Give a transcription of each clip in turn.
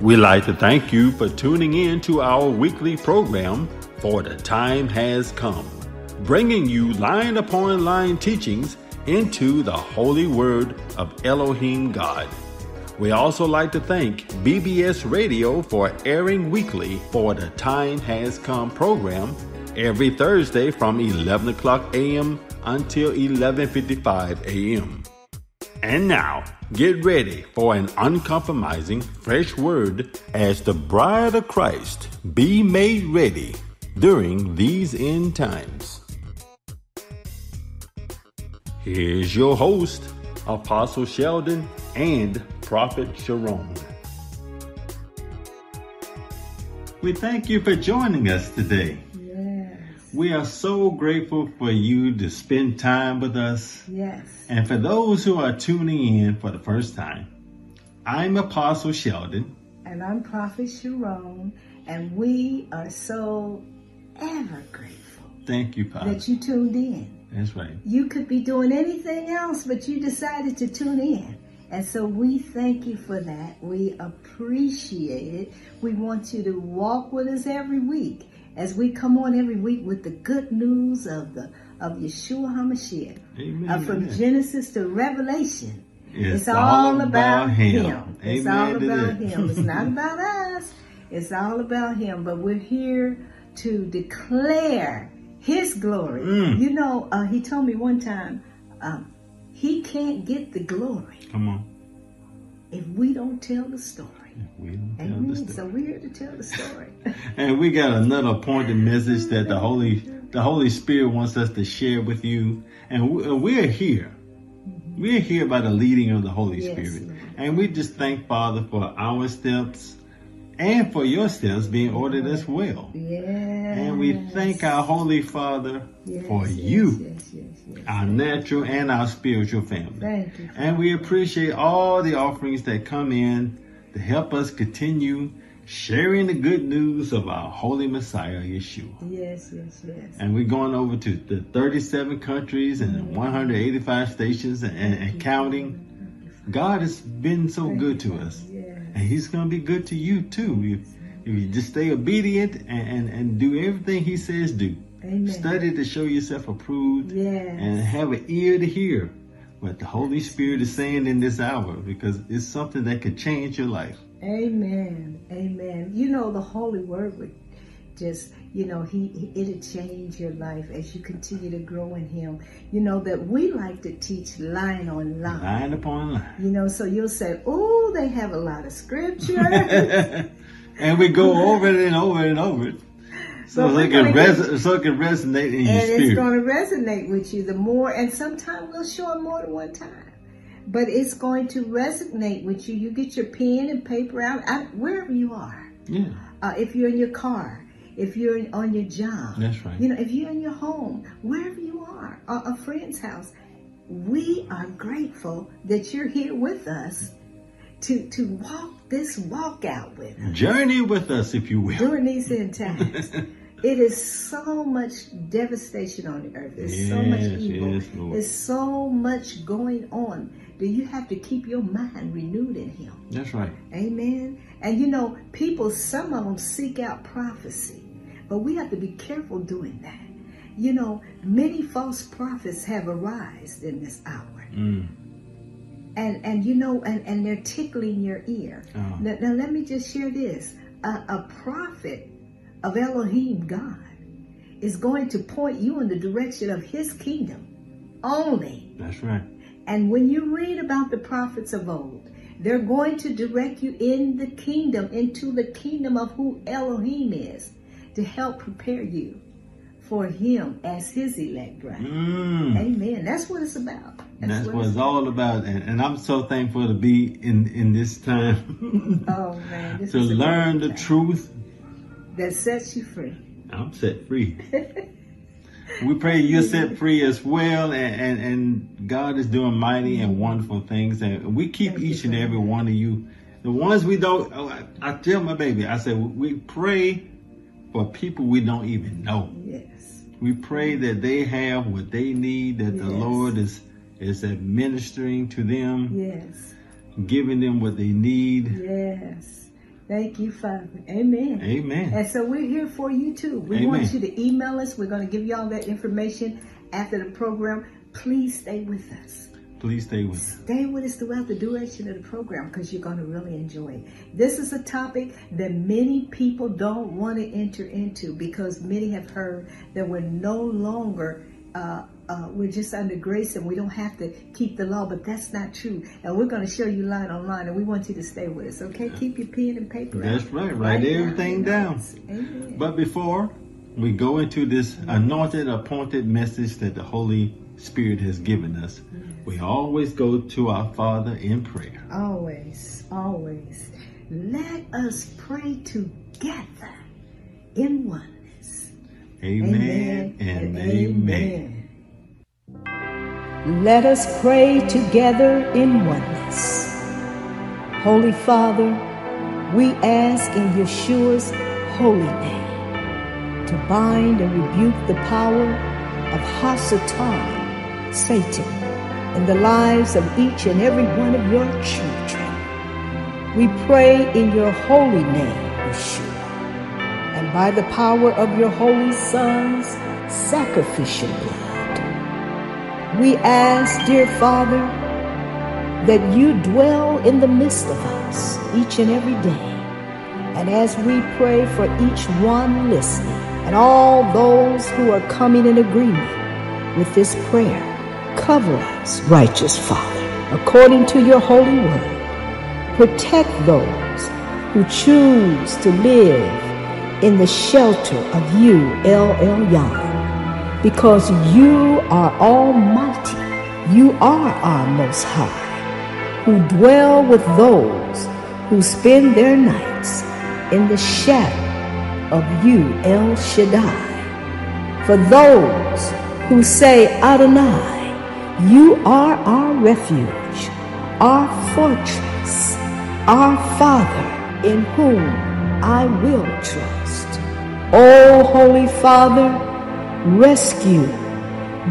We'd like to thank you for tuning in to our weekly program, For the Time Has Come, bringing you line upon line teachings into the holy word of Elohim God. We also like to thank BBS Radio for airing weekly For the Time Has Come program every Thursday from 11 o'clock a.m. until 11:55 a.m. And now, get ready for an uncompromising fresh word as the bride of Christ be made ready during these end times. Here's your host, Apostle Sheldon and Prophet Sharone. We thank you for joining us today. We are so grateful for you to spend time with us. Yes. And for those who are tuning in for the first time, I'm Apostle Sheldon. And I'm Prophet Sharone, and we are so ever grateful Thank you, Father. that you tuned in. That's right. You could be doing anything else, but you decided to tune in. And so we thank you for that. We appreciate it. We want you to walk with us every week as we come on every week with the good news of the of Yeshua HaMashiach. Amen. Uh, from Amen. Genesis to Revelation. It's It's, all, about, him. him. It's all about him. It's not about us. It's all about him. But we're here to declare his glory. Mm. You know, uh, he told me one time, um, he can't get the glory Come on. if we don't tell the story. We don't tell the Amen. story. So we're here to tell the story. And we got another pointed message that the Holy the Holy Spirit wants us to share with you. And we- we're here. Mm-hmm. We're here by the leading of the Holy Yes, Spirit. Lord. And we just thank Father for our steps and for your steps being ordered as well. yes. And we thank our Holy Father Yes, for yes, you, our natural and our spiritual family. Thank you. And we appreciate all the offerings that come in to help us continue sharing the good news of our Holy Messiah, Yeshua. Yes, yes, yes. And we're going over to the 37 countries and 185 stations and, and counting. God has been so good to us. And He's going to be good to you too. If, if you just stay obedient and, and, and do everything He says do. Amen. Study to show yourself approved Yes. and have an ear to hear what the Holy Spirit is saying in this hour because it's something that could change your life. Amen. Amen. You know, the Holy Word would just, you know, he, it'll change your life as you continue to grow in Him. You know that we like to teach line on line. Line upon line. You know, so you'll say, "Oh, they have a lot of scripture." and we go over it and over and over it. So, it can res- so it can resonate in your and it's going to resonate with you the more and sometimes we'll show it more than one time. But it's going to resonate with you. You get your pen and paper out, out wherever you are. Yeah, uh, if you're in your car if you're in, on your job. That's right. you know if you're in your home wherever you are or a friend's house we are grateful that you're here with us to to walk this walk out with us. Journey with us, if you will. during these end times. It is so much devastation on the earth. There's so much evil. yes, There's so much going on. Do you have to keep your mind renewed in Him? That's right. Amen. And you know, people, some of them seek out prophecy, but we have to be careful doing that. You know, many false prophets have arisen in this hour. Mm. And and you know, and, and they're tickling your ear. Oh. Now, now let me just share this. A, a prophet of Elohim God is going to point you in the direction of his kingdom only. That's right. And when you read about the prophets of old, they're going to direct you in the kingdom, into the kingdom of who Elohim is, to help prepare you for him as his elect bride. Mm. Amen. That's what it's about. That's what it's all about. And, and I'm so thankful to be in, in this time Oh man, this to learn the time. truth. That sets you free. I'm set free. we pray you're set free as well, and, and, and God is doing mighty and wonderful things. And we keep Thank each and every one of you. The ones we don't, oh, I, I tell my baby, I said, we pray for people we don't even know. Yes. We pray that they have what they need, that the Lord is is administering to them, Yes. giving them what they need. Yes. Thank you, Father. Amen. Amen. And so we're here for you too. We Amen. want you to email us. We're going to give you all that information after the program. Please stay with us. Please stay with us. Stay with us throughout the duration of the program because you're going to really enjoy it. This is a topic that many people don't want to enter into because many have heard that we're no longer. Uh, uh, we're just under grace and we don't have to keep the law, but that's not true. And we're going to show you line on line, and we want you to stay with us. Okay, keep your pen and paper. That's out. right. Write everything your down. Amen. But before we go into this anointed, appointed message that the Holy Spirit has given us, we always go to our Father in prayer. Always, always. Let us pray together in oneness. Amen, and amen. Let us pray together in oneness. Holy Father, we ask in Yeshua's holy name to bind and rebuke the power of Hasatan, Satan, in the lives of each and every one of your children. We pray in your holy name, Yeshua, and by the power of your holy Son's sacrificial blood. We ask, dear Father, that you dwell in the midst of us each and every day. And as we pray for each one listening and all those who are coming in agreement with this prayer, cover us, righteous Father, according to your holy word. Protect those who choose to live in the shelter of you, El Elyon because you are almighty. You are our most high, who dwell with those who spend their nights in the shadow of you, El Shaddai. For those who say, Adonai, you are our refuge, our fortress, our Father, in whom I will trust. O Holy Father, rescue,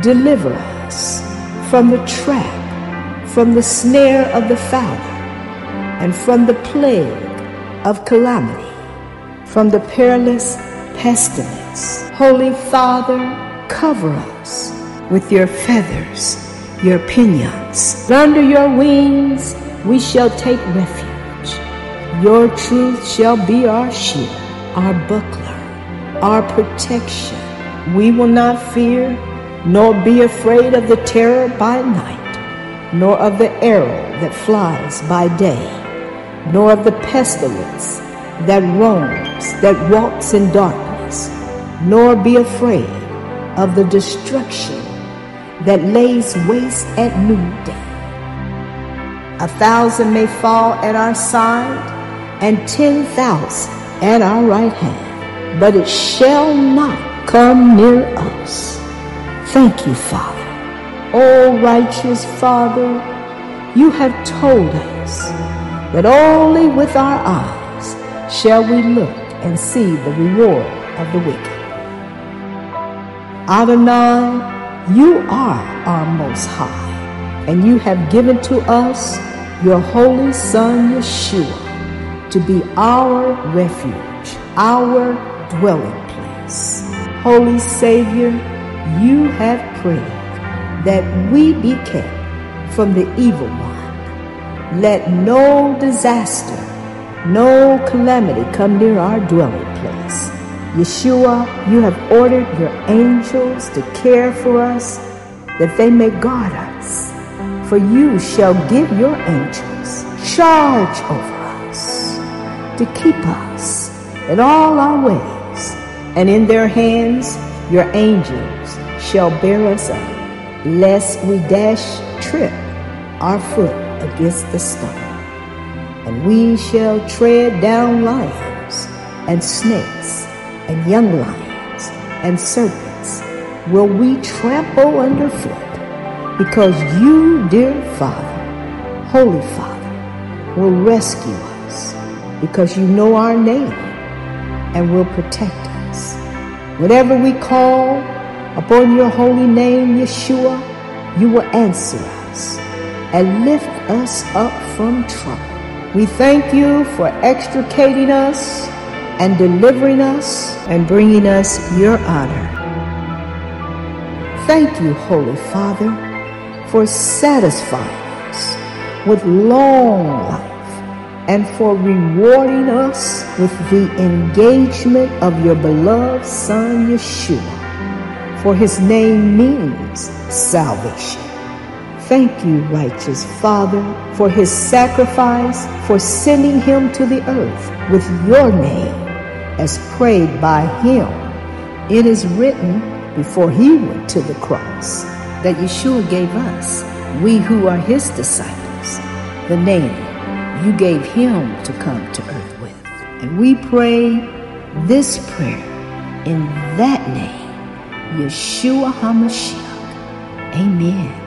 deliver us from the trap, from the snare of the fowler, and from the plague of calamity, from the perilous pestilence. Holy Father, cover us with your feathers, your pinions. Under your wings we shall take refuge. Your truth shall be our shield, our buckler, our protection. We will not fear, nor be afraid of the terror by night, nor of the arrow that flies by day, nor of the pestilence that roams, that walks in darkness, nor be afraid of the destruction that lays waste at noonday. A thousand may fall at our side, and ten thousand at our right hand, but it shall not come near us. Thank you, Father. O righteous Father, you have told us that only with our eyes shall we look and see the reward of the wicked. Adonai, you are our most high, and you have given to us your holy Son Yeshua to be our refuge, our dwelling place. Holy Savior, you have prayed that we be kept from the evil one. Let no disaster, no calamity come near our dwelling place. Yeshua, you have ordered your angels to care for us, that they may guard us. For you shall give your angels charge over us, to keep us in all our ways, and in their hands your angels shall bear us up, lest we dash trip our foot against the stone. And we shall tread down lions and snakes and young lions and serpents will we trample underfoot because you, dear Father, Holy Father, will rescue us because you know our name and will protect us. Whenever we call upon your holy name, Yeshua, you will answer us and lift us up from trouble. We thank you for extricating us and delivering us and bringing us your honor. Thank you, Holy Father, for satisfying us with long life and for rewarding us with the engagement of your beloved Son, Yeshua. For his name means salvation. Thank you, righteous Father, for his sacrifice, for sending him to the earth with your name, as prayed by him. It is written before he went to the cross that Yeshua gave us, we who are his disciples, the name you gave him to come to earth with. And we pray this prayer in that name, Yeshua HaMashiach. Amen.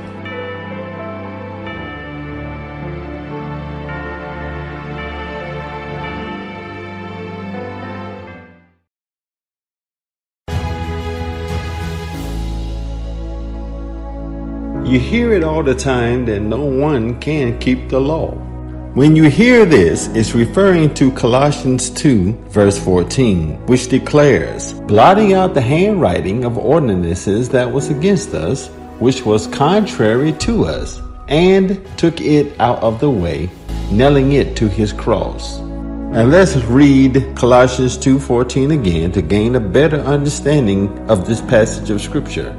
You hear it all the time that no one can keep the law. When you hear this, it's referring to Colossians 2, verse 14, which declares, blotting out the handwriting of ordinances that was against us, which was contrary to us, and took it out of the way, nailing it to his cross. And let's read Colossians 2:14 again to gain a better understanding of this passage of scripture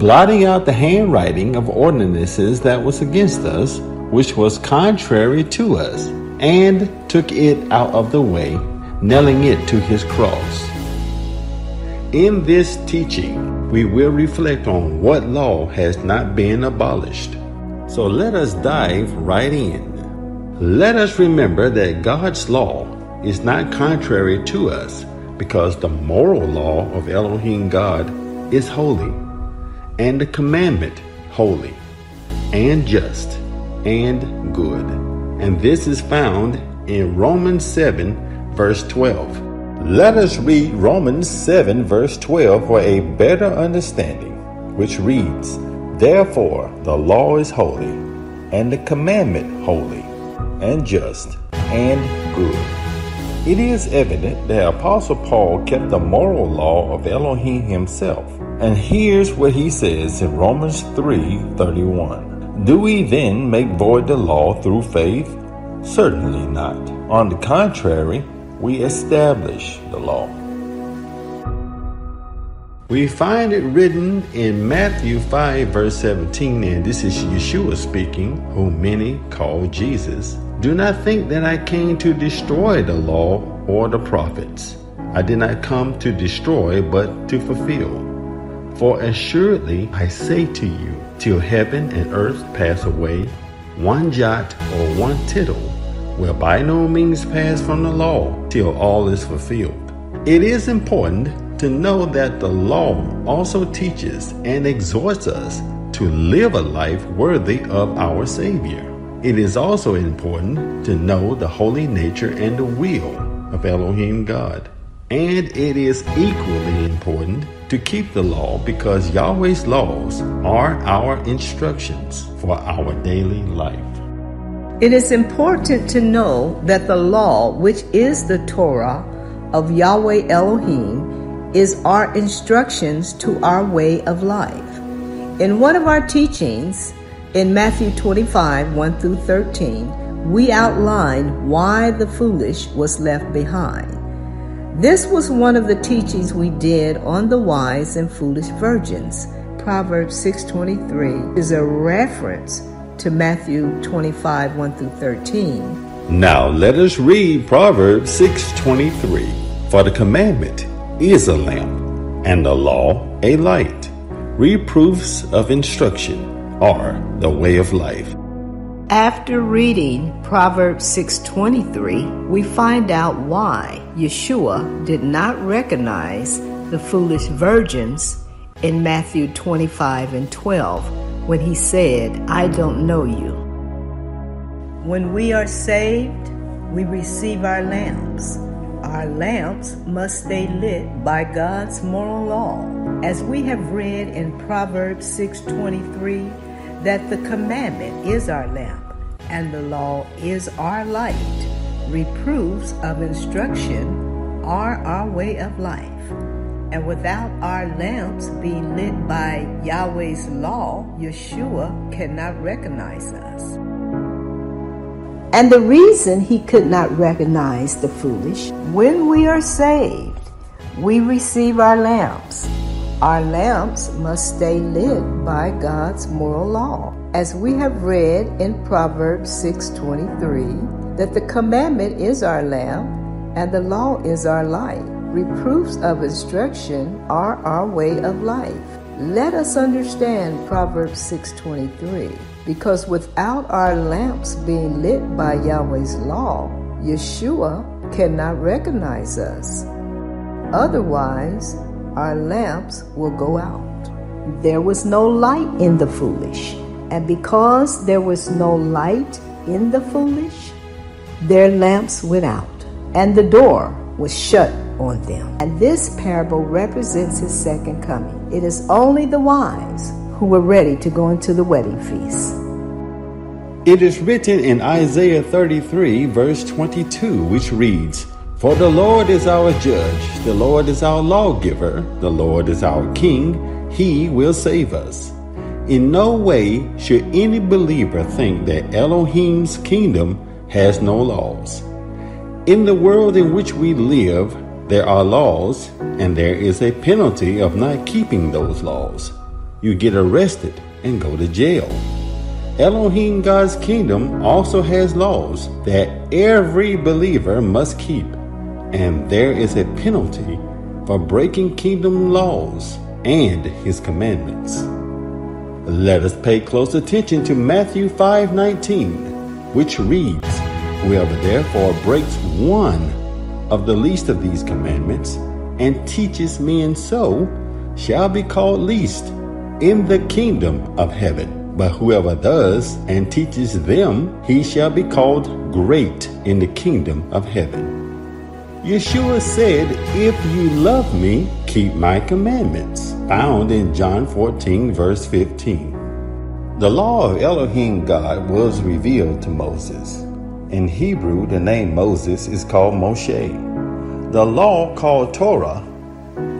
blotting out the handwriting of ordinances that was against us, which was contrary to us, and took it out of the way, nailing it to his cross. In this teaching, we will reflect on what law has not been abolished. So let us dive right in. Let us remember that God's law is not contrary to us because the moral law of Elohim God is holy and the commandment holy and just and good. And this is found in Romans 7, verse 12. Let us read Romans 7, verse 12 for a better understanding, which reads, Therefore the law is holy, and the commandment holy, and just, and good. It is evident that Apostle Paul kept the moral law of Elohim himself and here's what he says in Romans 3:31. Do we then make void the law through faith? Certainly not. On the contrary, we establish the law. We find it written in Matthew 5, verse 17, and this is Yeshua speaking, whom many call Jesus. Do not think that I came to destroy the law or the prophets. I did not come to destroy, but to fulfill. For assuredly I say to you, till heaven and earth pass away, one jot or one tittle will by no means pass from the law till all is fulfilled. It is important to know that the law also teaches and exhorts us to live a life worthy of our Savior. It is also important to know the holy nature and the will of Elohim God. And it is equally important to keep the law because Yahweh's laws are our instructions for our daily life. It is important to know that the law, which is the Torah of Yahweh Elohim, is our instructions to our way of life. In one of our teachings, in Matthew 25 1 through 13, we outlined why the foolish was left behind. This was one of the teachings we did on the wise and foolish virgins. Proverbs 6:23 is a reference to Matthew 25 1 through 13. Now let us read Proverbs 6:23. For the commandment is a lamp, and the law a light. Reproofs of instruction are the way of life. After reading Proverbs 6:23, we find out why Yeshua did not recognize the foolish virgins in Matthew 25 and 12 when he said, "I don't know you." When we are saved, we receive our lamps. Our lamps must stay lit by God's moral law. As we have read in Proverbs 6:23, that the commandment is our lamp and the law is our light. Reproofs of instruction are our way of life. And without our lamps being lit by Yahweh's law, Yeshua cannot recognize us. And the reason he could not recognize the foolish, when we are saved, we receive our lamps. Our lamps must stay lit by God's moral law. As we have read in Proverbs 6:23, that the commandment is our lamp and the law is our light. Reproofs of instruction are our way of life. Let us understand Proverbs 6:23 because without our lamps being lit by Yahweh's law, Yeshua cannot recognize us. Otherwise, our lamps will go out. There was no light in the foolish, and because there was no light in the foolish, their lamps went out, and the door was shut on them. And this parable represents his second coming. It is only the wise who were ready to go into the wedding feast. It is written in Isaiah 33, verse 22, which reads, For the Lord is our judge, the Lord is our lawgiver, the Lord is our king, he will save us. In no way should any believer think that Elohim's kingdom has no laws. In the world in which we live, there are laws, and there is a penalty of not keeping those laws. You get arrested and go to jail. Elohim God's kingdom also has laws that every believer must keep, and there is a penalty for breaking kingdom laws and his commandments. Let us pay close attention to Matthew 5:19, which reads, Whoever therefore breaks one of the least of these commandments and teaches men so shall be called least in the kingdom of heaven. But whoever does and teaches them, he shall be called great in the kingdom of heaven. Yeshua said, If you love me, keep my commandments, found in John 14, verse 15. The law of Elohim God was revealed to Moses. In Hebrew, the name Moses is called Moshe. The law called Torah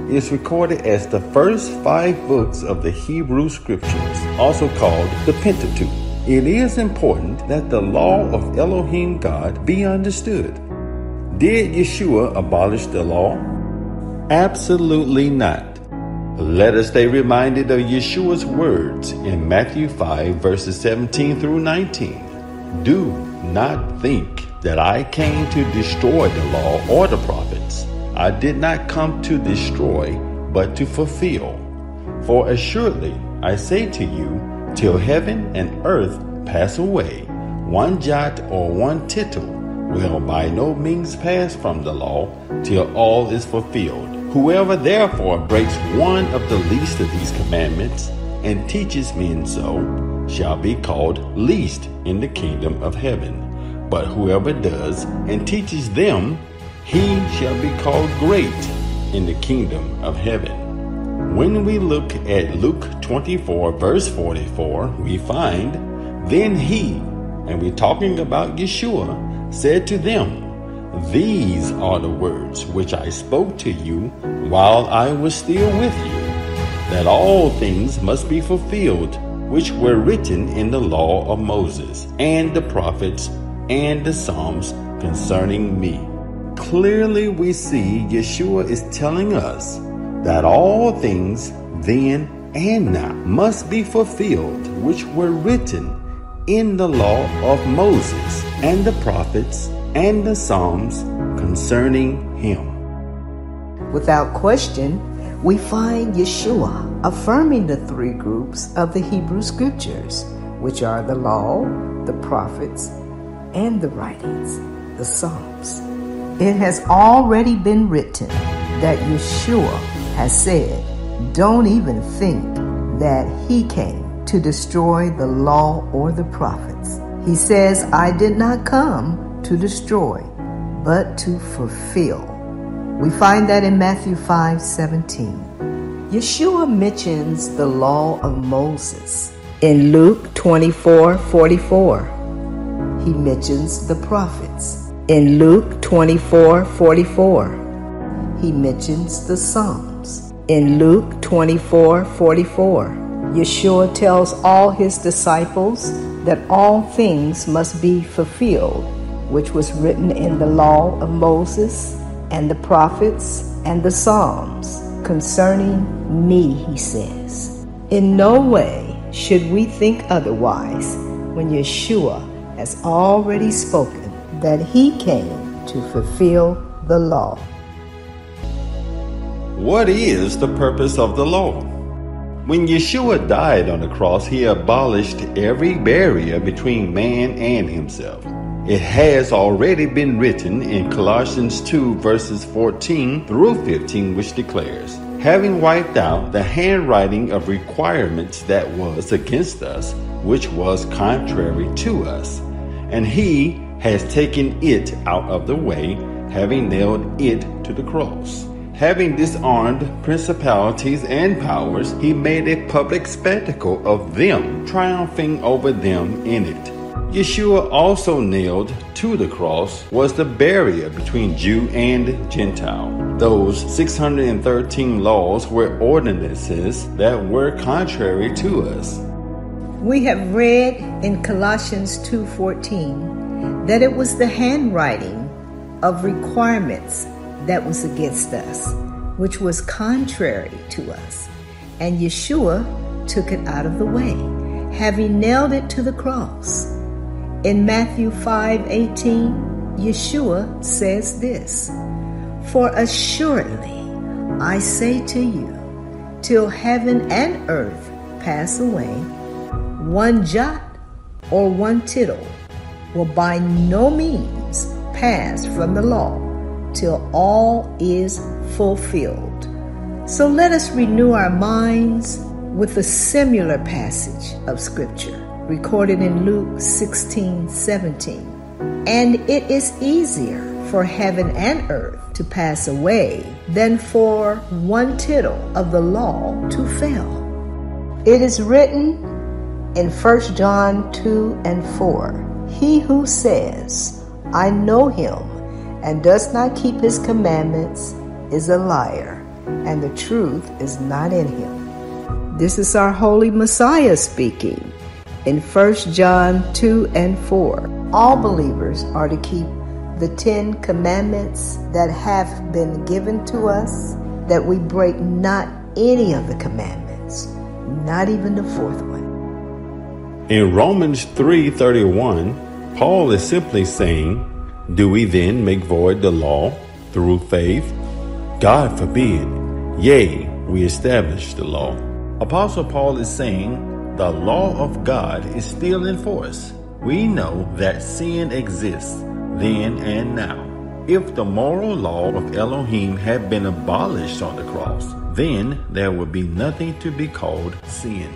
is recorded as the first five books of the Hebrew Scriptures, also called the Pentateuch. It is important that the law of Elohim God be understood. Did Yeshua abolish the law? Absolutely not. Let us stay reminded of Yeshua's words in Matthew 5, verses 17 through 19. Do not think that I came to destroy the law or the prophets. I did not come to destroy, but to fulfill. For assuredly I say to you, till heaven and earth pass away, one jot or one tittle will by no means pass from the law till all is fulfilled. Whoever therefore breaks one of the least of these commandments and teaches men so shall be called least in the kingdom of heaven. But whoever does and teaches them, he shall be called great in the kingdom of heaven. When we look at Luke 24, verse 44, we find, Then he, and we're talking about Yeshua, said to them, These are the words which I spoke to you while I was still with you, that all things must be fulfilled which were written in the law of Moses and the prophets and the Psalms concerning me. Clearly, we see Yeshua is telling us that all things then and now must be fulfilled which were written in the law of Moses and the prophets and the Psalms concerning him. Without question, we find Yeshua affirming the three groups of the Hebrew scriptures, which are the law, the prophets, and the writings, the Psalms. It has already been written that Yeshua has said, Don't even think that he came to destroy the law or the prophets. He says, I did not come to destroy, but to fulfill. We find that in Matthew 5 17. Yeshua mentions the law of Moses in Luke 24 44. he mentions the prophets. In Luke 24 44, he mentions the Psalms. In Luke 24 44, Yeshua tells all his disciples that all things must be fulfilled, which was written in the law of Moses and the prophets and the Psalms concerning me, he says. In no way should we think otherwise when Yeshua has already spoken that he came to fulfill the law. What is the purpose of the law? When Yeshua died on the cross, he abolished every barrier between man and himself. It has already been written in Colossians 2, verses 14 through 15, which declares, Having wiped out the handwriting of requirements that was against us, which was contrary to us, and he has taken it out of the way, having nailed it to the cross. Having disarmed principalities and powers, he made a public spectacle of them, triumphing over them in it. Yeshua also nailed to the cross was the barrier between Jew and Gentile. Those 613 laws were ordinances that were contrary to us. We have read in Colossians 2:14 that it was the handwriting of requirements that was against us, which was contrary to us. And Yeshua took it out of the way, having nailed it to the cross. In Matthew 5:18, Yeshua says this, "For assuredly I say to you, till heaven and earth pass away, one jot or one tittle will by no means pass from the law till all is fulfilled." So let us renew our minds with a similar passage of scripture recorded in Luke 16 17. And it is easier for heaven and earth to pass away than for one tittle of the law to fail. It is written in 1 John 2 and 4 He who says, I know him, and does not keep his commandments is a liar, and the truth is not in him. This is our holy Messiah speaking in 1 John 2 and 4. All believers are to keep the Ten Commandments that have been given to us, that we break not any of the commandments, not even the fourth one. In Romans 3:31, Paul is simply saying, "Do we then make void the law through faith? God forbid. Yea, we establish the law." Apostle Paul is saying the law of God is still in force. We know that sin exists then and now. If the moral law of Elohim had been abolished on the cross, then there would be nothing to be called sin.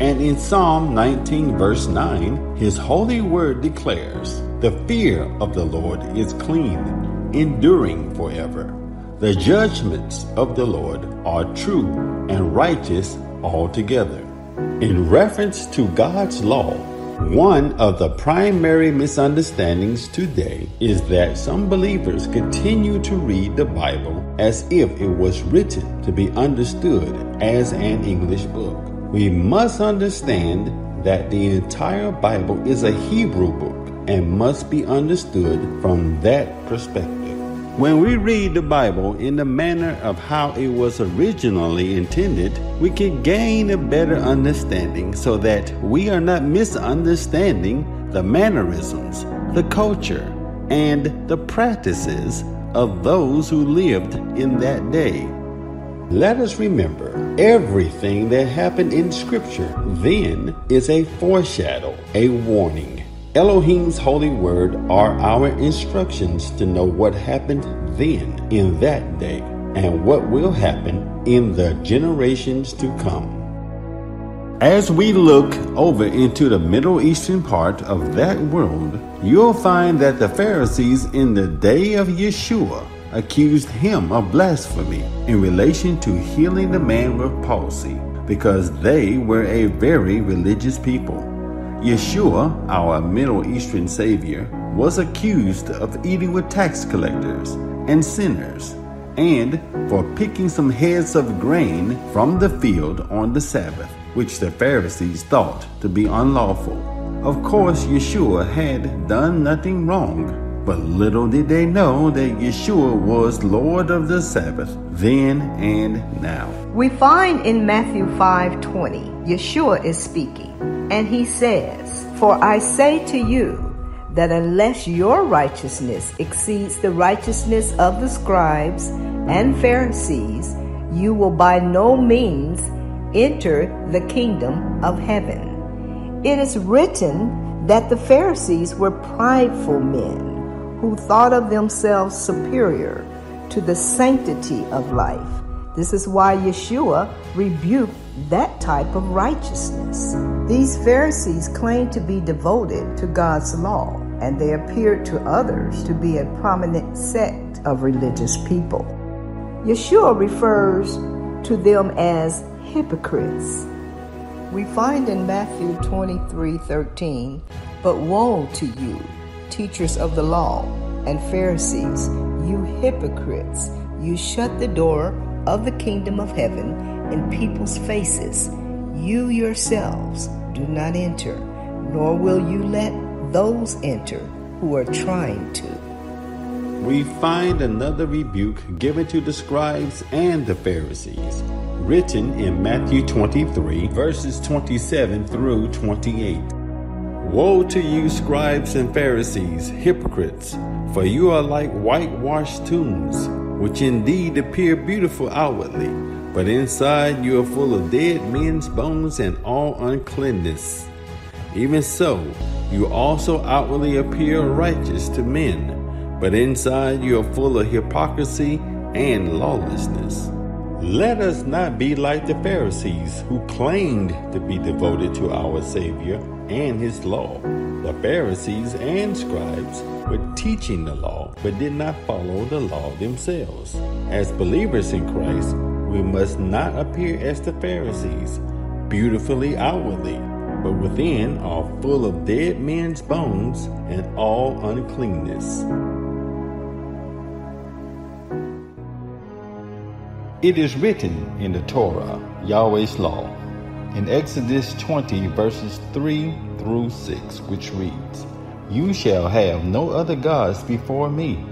And in Psalm 19, verse 9, his holy word declares, The fear of the Lord is clean, enduring forever. The judgments of the Lord are true and righteous altogether. In reference to God's law, one of the primary misunderstandings today is that some believers continue to read the Bible as if it was written to be understood as an English book. We must understand that the entire Bible is a Hebrew book and must be understood from that perspective. When we read the Bible in the manner of how it was originally intended, we can gain a better understanding so that we are not misunderstanding the mannerisms, the culture, and the practices of those who lived in that day. Let us remember everything that happened in Scripture then is a foreshadow, a warning Elohim's holy word are our instructions to know what happened then in that day and what will happen in the generations to come. As we look over into the Middle Eastern part of that world, you'll find that the Pharisees in the day of Yeshua accused him of blasphemy in relation to healing the man with palsy because they were a very religious people. Yeshua, our Middle Eastern Savior, was accused of eating with tax collectors and sinners and for picking some heads of grain from the field on the Sabbath, which the Pharisees thought to be unlawful. Of course, Yeshua had done nothing wrong, but little did they know that Yeshua was Lord of the Sabbath then and now. We find in Matthew 5:20, Yeshua is speaking, and he says, "For I say to you that unless your righteousness exceeds the righteousness of the scribes and Pharisees, you will by no means enter the kingdom of heaven. It is written that the Pharisees were prideful men who thought of themselves superior to the sanctity of life. This is why Yeshua rebuked that type of righteousness. These Pharisees claimed to be devoted to God's law, and they appeared to others to be a prominent sect of religious people. Yeshua refers to them as hypocrites. We find in Matthew 23 13, But woe to you, teachers of the law and Pharisees, you hypocrites! You shut the door of the kingdom of heaven in people's faces. You yourselves do not enter, nor will you let those enter who are trying to we find another rebuke given to the scribes and the Pharisees, written in Matthew 23, verses 27 through 28. Woe to you, scribes and Pharisees, hypocrites, for you are like whitewashed tombs, which indeed appear beautiful outwardly, but inside you are full of dead men's bones and all uncleanness. Even so, you also outwardly appear righteous to men but inside you are full of hypocrisy and lawlessness. Let us not be like the Pharisees who claimed to be devoted to our Savior and His law. The Pharisees and scribes were teaching the law but did not follow the law themselves. As believers in Christ, we must not appear as the Pharisees, beautifully outwardly, but within are full of dead men's bones and all uncleanness. It is written in the Torah, Yahweh's law, in Exodus 20, verses 3 through 6, which reads, You shall have no other gods before me.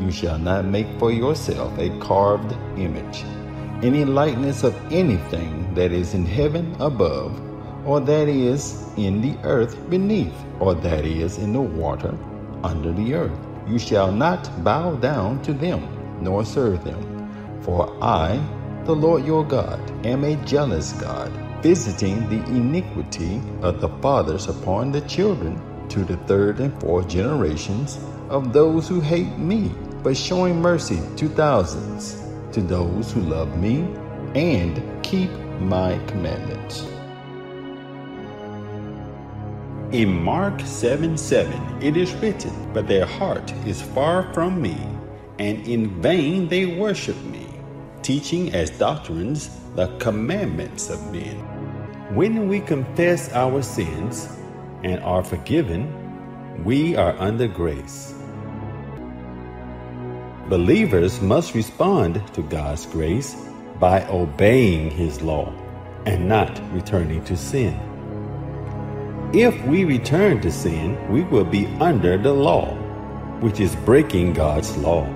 You shall not make for yourself a carved image, any likeness of anything that is in heaven above, or that is in the earth beneath, or that is in the water under the earth. You shall not bow down to them, nor serve them. For I, the Lord your God, am a jealous God, visiting the iniquity of the fathers upon the children to the third and fourth generations of those who hate me, but showing mercy to thousands to those who love me and keep my commandments. In Mark 7 7, it is written, But their heart is far from me, and in vain they worship me teaching as doctrines the commandments of men. When we confess our sins and are forgiven, we are under grace. Believers must respond to God's grace by obeying His law and not returning to sin. If we return to sin, we will be under the law, which is breaking God's law.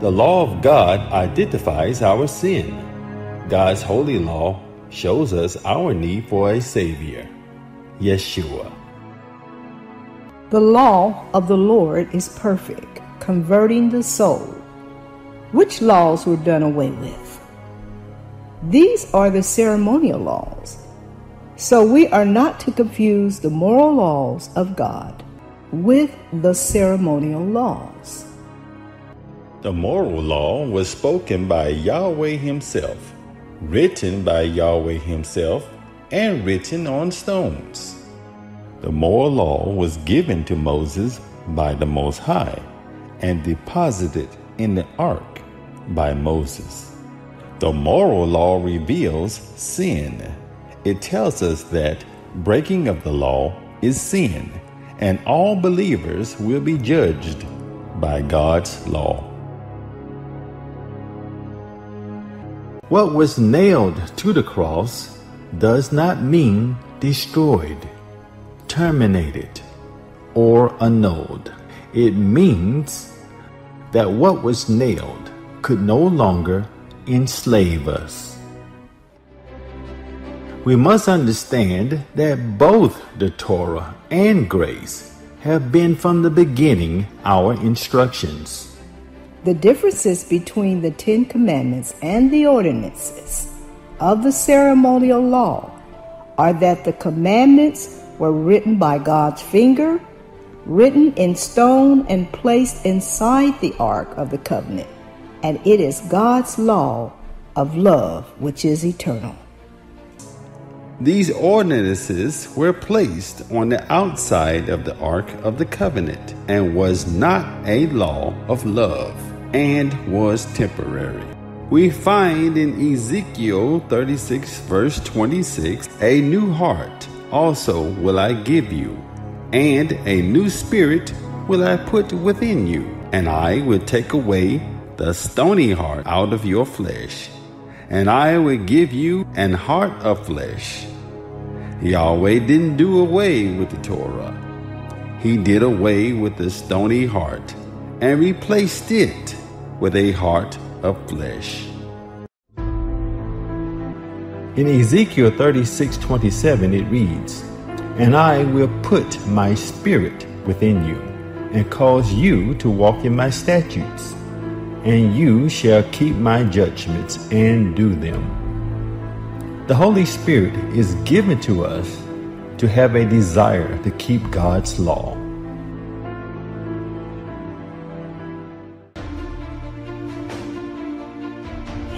The law of God identifies our sin. God's holy law shows us our need for a Savior, Yeshua. The law of the Lord is perfect, converting the soul. Which laws were done away with? These are the ceremonial laws. So we are not to confuse the moral laws of God with the ceremonial laws. The moral law was spoken by Yahweh Himself, written by Yahweh Himself, and written on stones. The moral law was given to Moses by the Most High and deposited in the ark by Moses. The moral law reveals sin. It tells us that breaking of the law is sin, and all believers will be judged by God's law. What was nailed to the cross does not mean destroyed, terminated, or annulled. It means that what was nailed could no longer enslave us. We must understand that both the Torah and grace have been from the beginning our instructions. The differences between the Ten Commandments and the ordinances of the ceremonial law are that the commandments were written by God's finger, written in stone, and placed inside the Ark of the Covenant, and it is God's law of love which is eternal. These ordinances were placed on the outside of the Ark of the Covenant and was not a law of love and was temporary. We find in Ezekiel 36, verse 26, a new heart also will I give you, and a new spirit will I put within you, and I will take away the stony heart out of your flesh, and I will give you an heart of flesh. Yahweh didn't do away with the Torah. He did away with the stony heart and replaced it with a heart of flesh. In Ezekiel 36 27, it reads, And I will put my spirit within you, and cause you to walk in my statutes, and you shall keep my judgments and do them. The Holy Spirit is given to us to have a desire to keep God's law.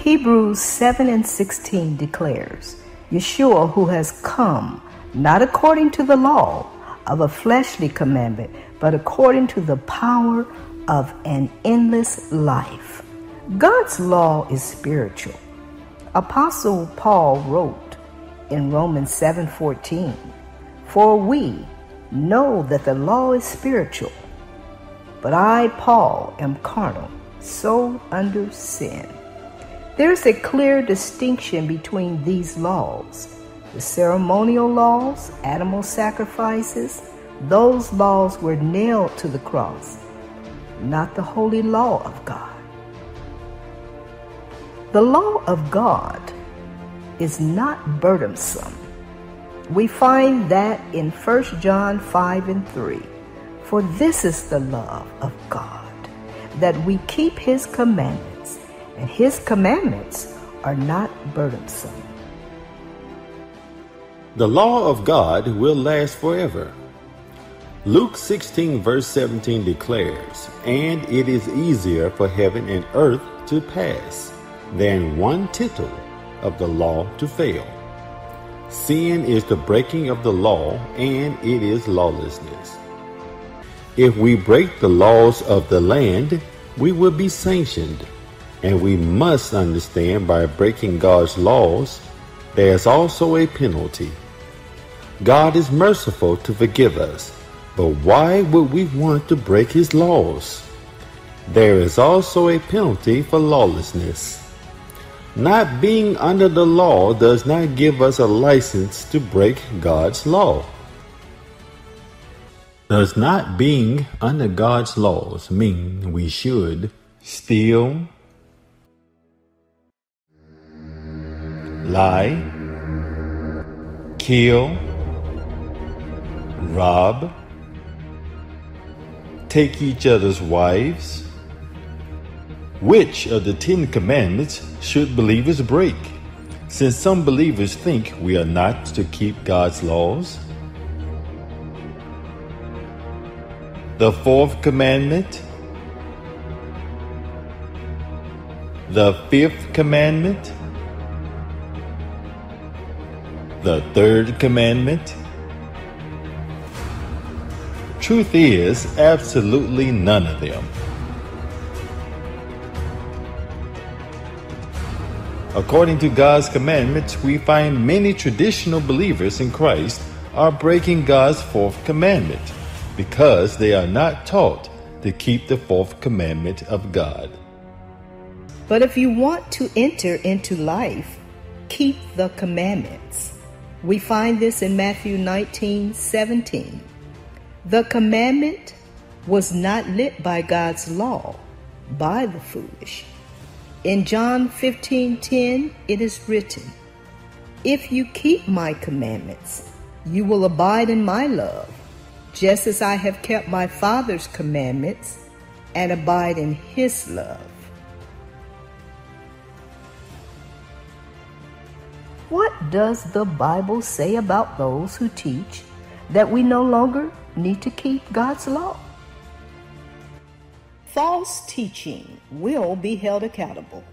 Hebrews 7 and 16 declares, Yeshua, who has come, not according to the law of a fleshly commandment, but according to the power of an endless life. God's law is spiritual. Apostle Paul wrote in Romans 7:14, "For we know that the law is spiritual, but I, Paul, am carnal, so under sin." There's a clear distinction between these laws. The ceremonial laws, animal sacrifices, those laws were nailed to the cross, not the holy law of God. The law of God is not burdensome. We find that in 1 John 5 and 3. For this is the love of God, that we keep his commandments and his commandments are not burdensome. The law of God will last forever. Luke 16, verse 17 declares, And it is easier for heaven and earth to pass than one tittle of the law to fail. Sin is the breaking of the law, and it is lawlessness. If we break the laws of the land, we will be sanctioned and we must understand by breaking God's laws, there's also a penalty. God is merciful to forgive us, but why would we want to break His laws? There is also a penalty for lawlessness. Not being under the law does not give us a license to break God's law. Does not being under God's laws mean we should steal, lie, kill, rob, take each other's wives? Which of the Ten Commandments should believers break? Since some believers think we are not to keep God's laws. The fourth commandment, the fifth commandment, the third commandment? Truth is, absolutely none of them. According to God's commandments, we find many traditional believers in Christ are breaking God's fourth commandment because they are not taught to keep the fourth commandment of God. But if you want to enter into life, keep the commandments. We find this in Matthew 19 17. The commandment was not lit by God's law, by the foolish. In John 15 10, it is written, If you keep my commandments, you will abide in my love, just as I have kept my Father's commandments and abide in his love. What does the Bible say about those who teach that we no longer need to keep God's law? False teaching will be held accountable.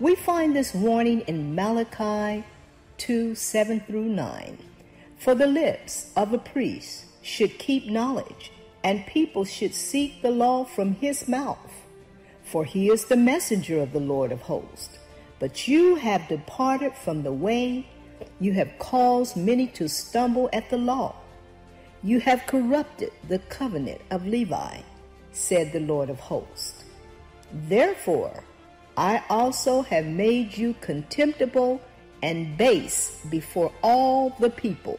We find this warning in Malachi 2 7 through 9. For the lips of a priest should keep knowledge, and people should seek the law from his mouth. For he is the messenger of the Lord of hosts. But you have departed from the way, you have caused many to stumble at the law. You have corrupted the covenant of Levi, said the Lord of hosts. Therefore, I also have made you contemptible and base before all the people,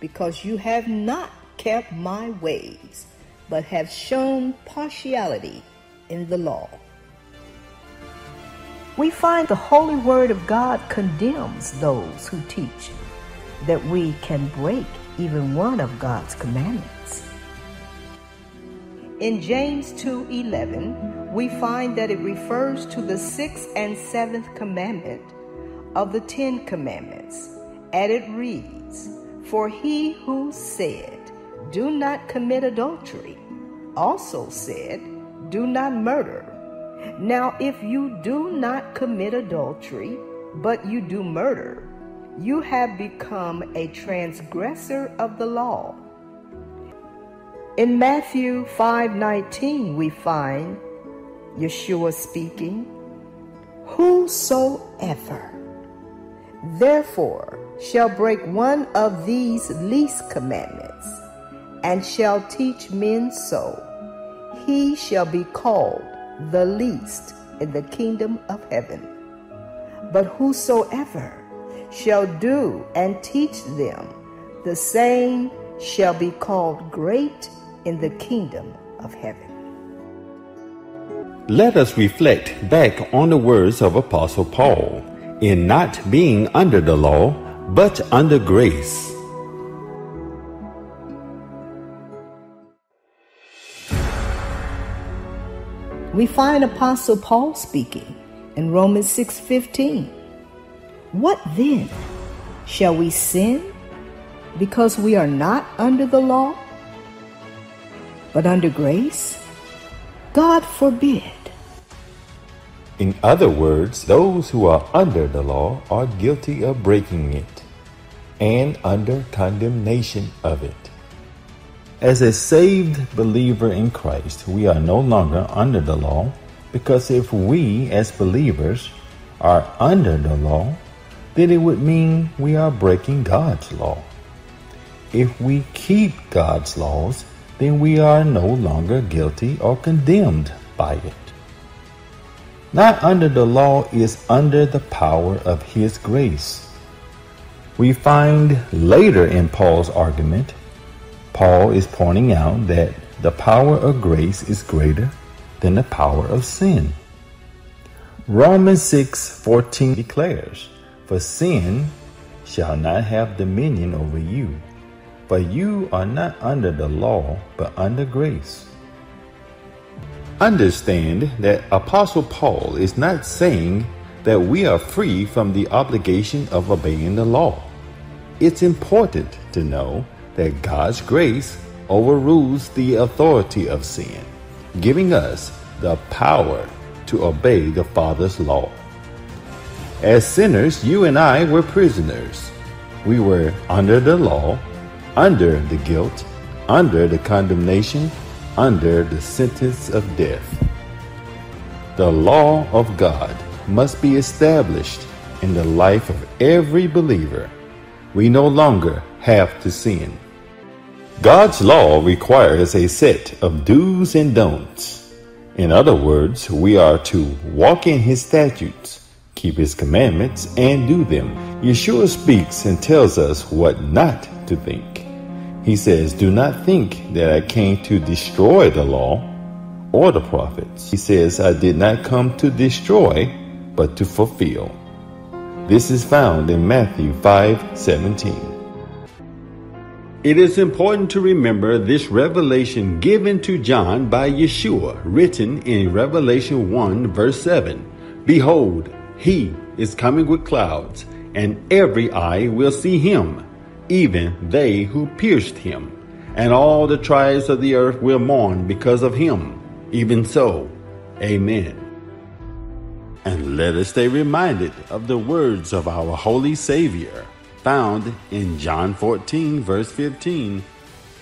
because you have not kept my ways, but have shown partiality in the law we find the holy word of God condemns those who teach that we can break even one of God's commandments. In James 2:11, we find that it refers to the 6th and 7th commandment of the 10 commandments, and it reads, "For he who said, do not commit adultery, also said, do not murder." Now, if you do not commit adultery, but you do murder, you have become a transgressor of the law. In Matthew 5:19 we find Yeshua speaking, Whosoever therefore shall break one of these least commandments and shall teach men so, he shall be called the least in the kingdom of heaven. But whosoever shall do and teach them, the same shall be called great in the kingdom of heaven. Let us reflect back on the words of Apostle Paul in not being under the law, but under grace. We find Apostle Paul speaking in Romans 6:15. What then? Shall we sin because we are not under the law, but under grace? God forbid. In other words, those who are under the law are guilty of breaking it and under condemnation of it. As a saved believer in Christ, we are no longer under the law because if we, as believers, are under the law, then it would mean we are breaking God's law. If we keep God's laws, then we are no longer guilty or condemned by it. Not under the law is under the power of His grace. We find later in Paul's argument Paul is pointing out that the power of grace is greater than the power of sin. Romans 6:14 declares, "For sin shall not have dominion over you, for you are not under the law, but under grace." Understand that Apostle Paul is not saying that we are free from the obligation of obeying the law. It's important to know that God's grace overrules the authority of sin, giving us the power to obey the Father's law. As sinners, you and I were prisoners. We were under the law, under the guilt, under the condemnation, under the sentence of death. The law of God must be established in the life of every believer. We no longer have to sin. God's law requires a set of do's and don'ts. In other words, we are to walk in His statutes, keep His commandments, and do them. Yeshua speaks and tells us what not to think. He says, Do not think that I came to destroy the law or the prophets. He says, I did not come to destroy, but to fulfill. This is found in Matthew 5 17. It is important to remember this revelation given to John by Yeshua, written in Revelation 1, verse 7. Behold, he is coming with clouds, and every eye will see him, even they who pierced him, and all the tribes of the earth will mourn because of him. Even so, amen. And let us stay reminded of the words of our holy Savior found in John 14, verse 15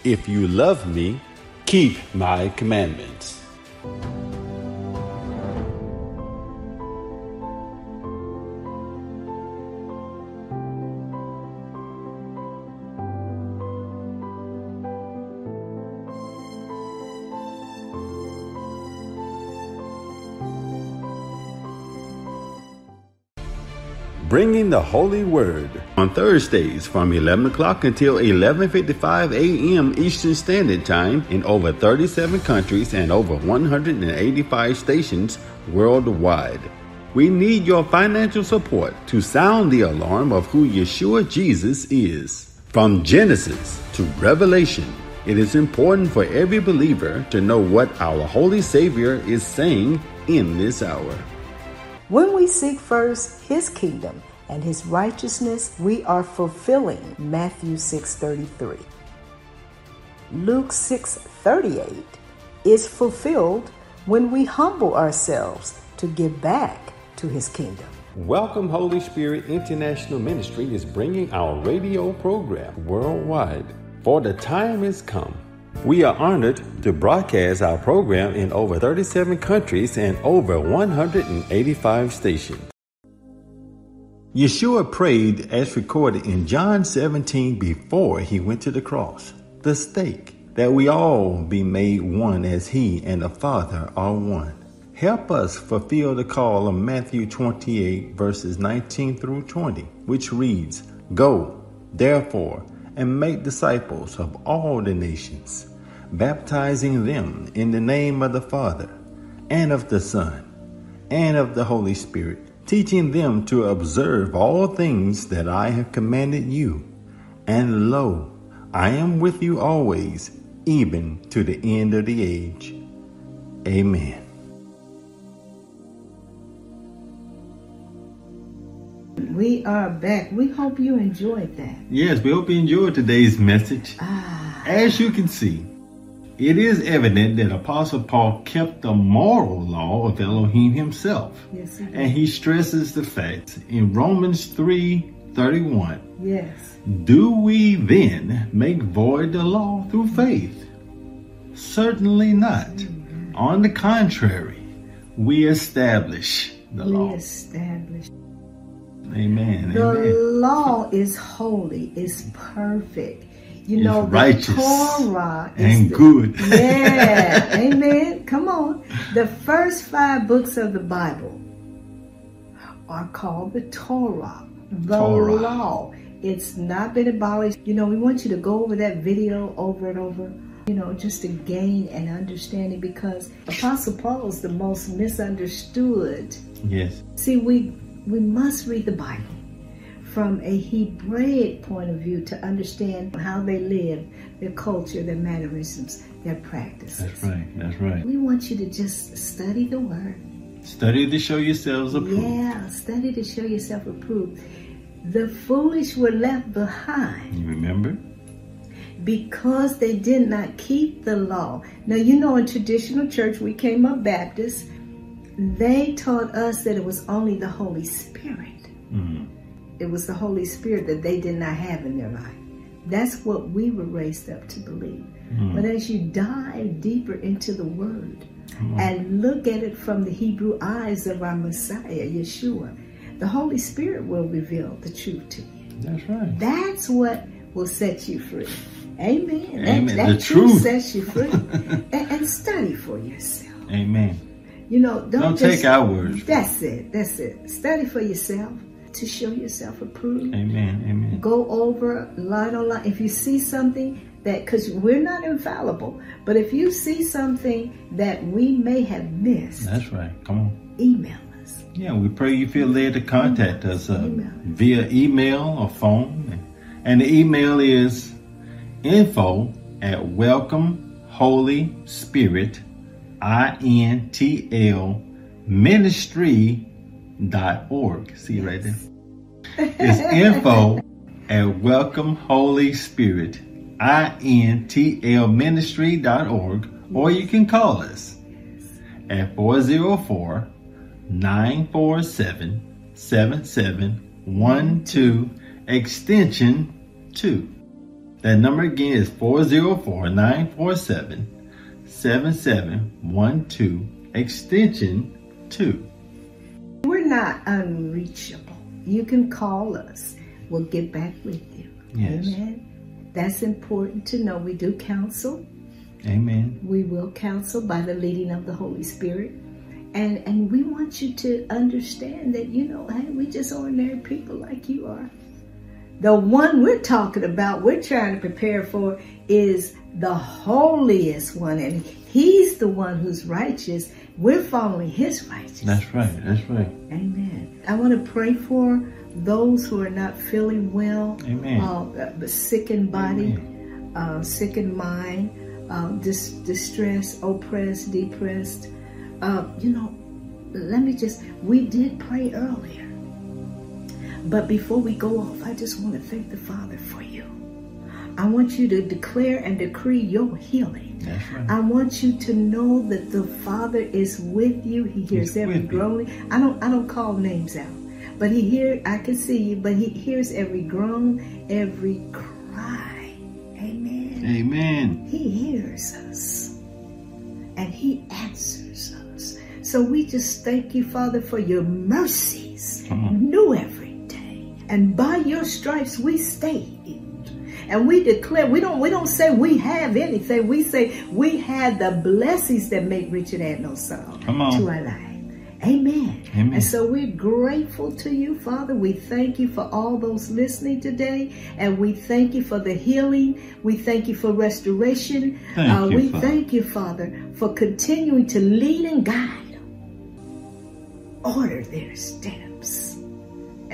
If you love me, keep my commandments. Bringing the Holy Word on Thursdays from 11 o'clock until 11:55 a.m. Eastern Standard Time in over 37 countries and over 185 stations worldwide. We need your financial support to sound the alarm of who Yeshua Jesus is. From Genesis to Revelation, it is important for every believer to know what our Holy Savior is saying in this hour. When we seek first his kingdom and his righteousness, we are fulfilling Matthew 6:33. Luke 6:38 is fulfilled when we humble ourselves to give back to his kingdom. Welcome Holy Spirit International Ministry is bringing our radio program worldwide. For the time has come we are honored to broadcast our program in over 37 countries and over 185 stations. Yeshua prayed as recorded in John 17 before he went to the cross, the stake, that we all be made one as he and the Father are one. Help us fulfill the call of Matthew 28, verses 19 through 20, which reads, Go, therefore, and make disciples of all the nations baptizing them in the name of the Father, and of the Son, and of the Holy Spirit, teaching them to observe all things that I have commanded you. And lo, I am with you always, even to the end of the age. Amen. We are back. We hope you enjoyed that. Yes, we hope you enjoyed today's message. Ah. As you can see, it is evident that Apostle Paul kept the moral law of Elohim himself. Yes, he and he stresses the fact in Romans 3 31. Yes. Do we then make void the law through faith? Certainly not. Mm-hmm. On the contrary, we establish the we law. We establish. Amen. The Amen. law is holy, is perfect you it's know, righteous the Torah and the, good. yeah, amen. Come on. The first five books of the Bible are called the Torah, the Torah. law. It's not been abolished. You know, we want you to go over that video over and over, you know, just to gain an understanding because Apostle Paul is the most misunderstood. Yes. See, we we must read the Bible from a Hebraic point of view to understand how they live, their culture, their mannerisms, their practices. That's right. That's right. We want you to just study the word. Study to show yourselves approved. Yeah, study to show yourself approved. The foolish were left behind. You remember? Because they did not keep the law. Now, you know, in traditional church, we came up Baptist. They taught us that it was only the Holy Spirit. Mm-hmm it was the Holy Spirit that they did not have in their life. That's what we were raised up to believe. Mm. But as you dive deeper into the Word mm. and look at it from the Hebrew eyes of our Messiah, Yeshua, the Holy Spirit will reveal the truth to you. That's right. That's what will set you free. Amen. Amen. That, that The truth truth. sets you free. and, and study for yourself. Amen. You know, don't, Don't just, take our words. That's it. That's it. Study for yourself to show yourself approved. Amen. Amen. Go over line on line. If you see something that, because we're not infallible, but if you see something that we may have missed, That's right. Come on. email us. Yeah, we pray you feel led to contact us uh, Email. via email or phone. And the email is info at welcome holy spirit I-N-T-L ministry dot org. See right there? It's info at welcome holy spirit I-N-T-L ministry dot org or you can call us at 404 947 7712 extension 2. That number again is 404 947 7712 extension 2. We're not unreachable. You can call us. We'll get back with you. Yes. Amen. That's important to know. We do counsel. Amen. We will counsel by the leading of the Holy Spirit. And and we want you to understand that, you know, hey, we just ordinary people like you are. The one we're talking about, we're trying to prepare for, is the holiest one. And he's the one who's righteous. We're following his righteousness. That's right. That's right. Amen. I want to pray for those who are not feeling well, Amen. uh, sick in body, uh, sick in mind, uh, dis- distressed, oppressed, depressed. Uh, you know, let me just, we did pray earlier. But before we go off, I just want to thank the Father for you. I want you to declare and decree your healing. Right. I want you to know that the Father is with you. He hears He's every you. I don't I don't call names out. But he hear I can see you, but he hears every groan, every cry. Amen. Amen. He hears us. And he answers us. So we just thank you, Father, for your mercies. Come on. New every. And by your stripes we stay. And we declare, we don't we don't say we have anything. We say we have the blessings that make rich and add no sorrow Come on. to our life. Amen. Amen. And so we're grateful to you, Father. We thank you for all those listening today. And we thank you for the healing. We thank you for restoration. Thank uh, you, we Father. thank you, Father, for continuing to lead and guide. Order their steps.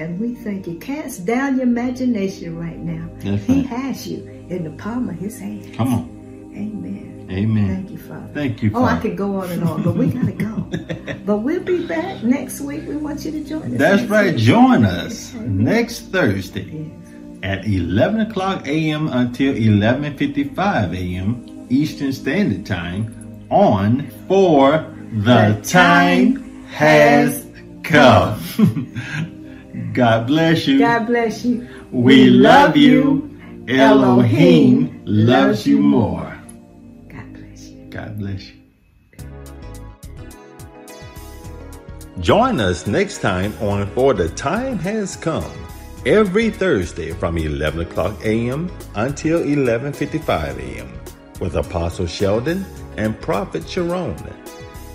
And we thank you. Cast down your imagination right now. That's he right. has you in the palm of his hand. Come on. Amen. Amen. Thank you, Father. Thank you, Oh, I Father. could go on and on, but we gotta go. but we'll be back next week. We want you to join us. That's right. week. Join us Amen. next Thursday Yes. at 11 o'clock a.m. until 11:55 a.m. Eastern Standard Time on For the, The Time Time Has Come. God bless you. God bless you. we love you. Elohim loves you more. God bless you. God bless you. Join us next time on For the Time Has Come every Thursday from 11 o'clock a.m. until 11.55 a.m. with Apostle Sheldon and Prophet Sharone.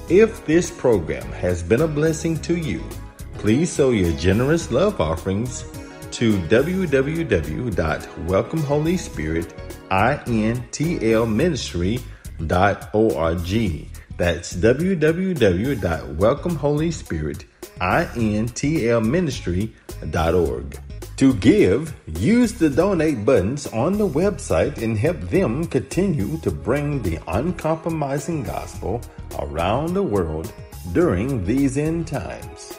If this program has been a blessing to you, please sow your generous love offerings to www.welcomeholyspiritintlministry.org. That's www.welcomeholyspiritintlministry.org. To give, use the donate buttons on the website and help them continue to bring the uncompromising gospel around the world during these end times.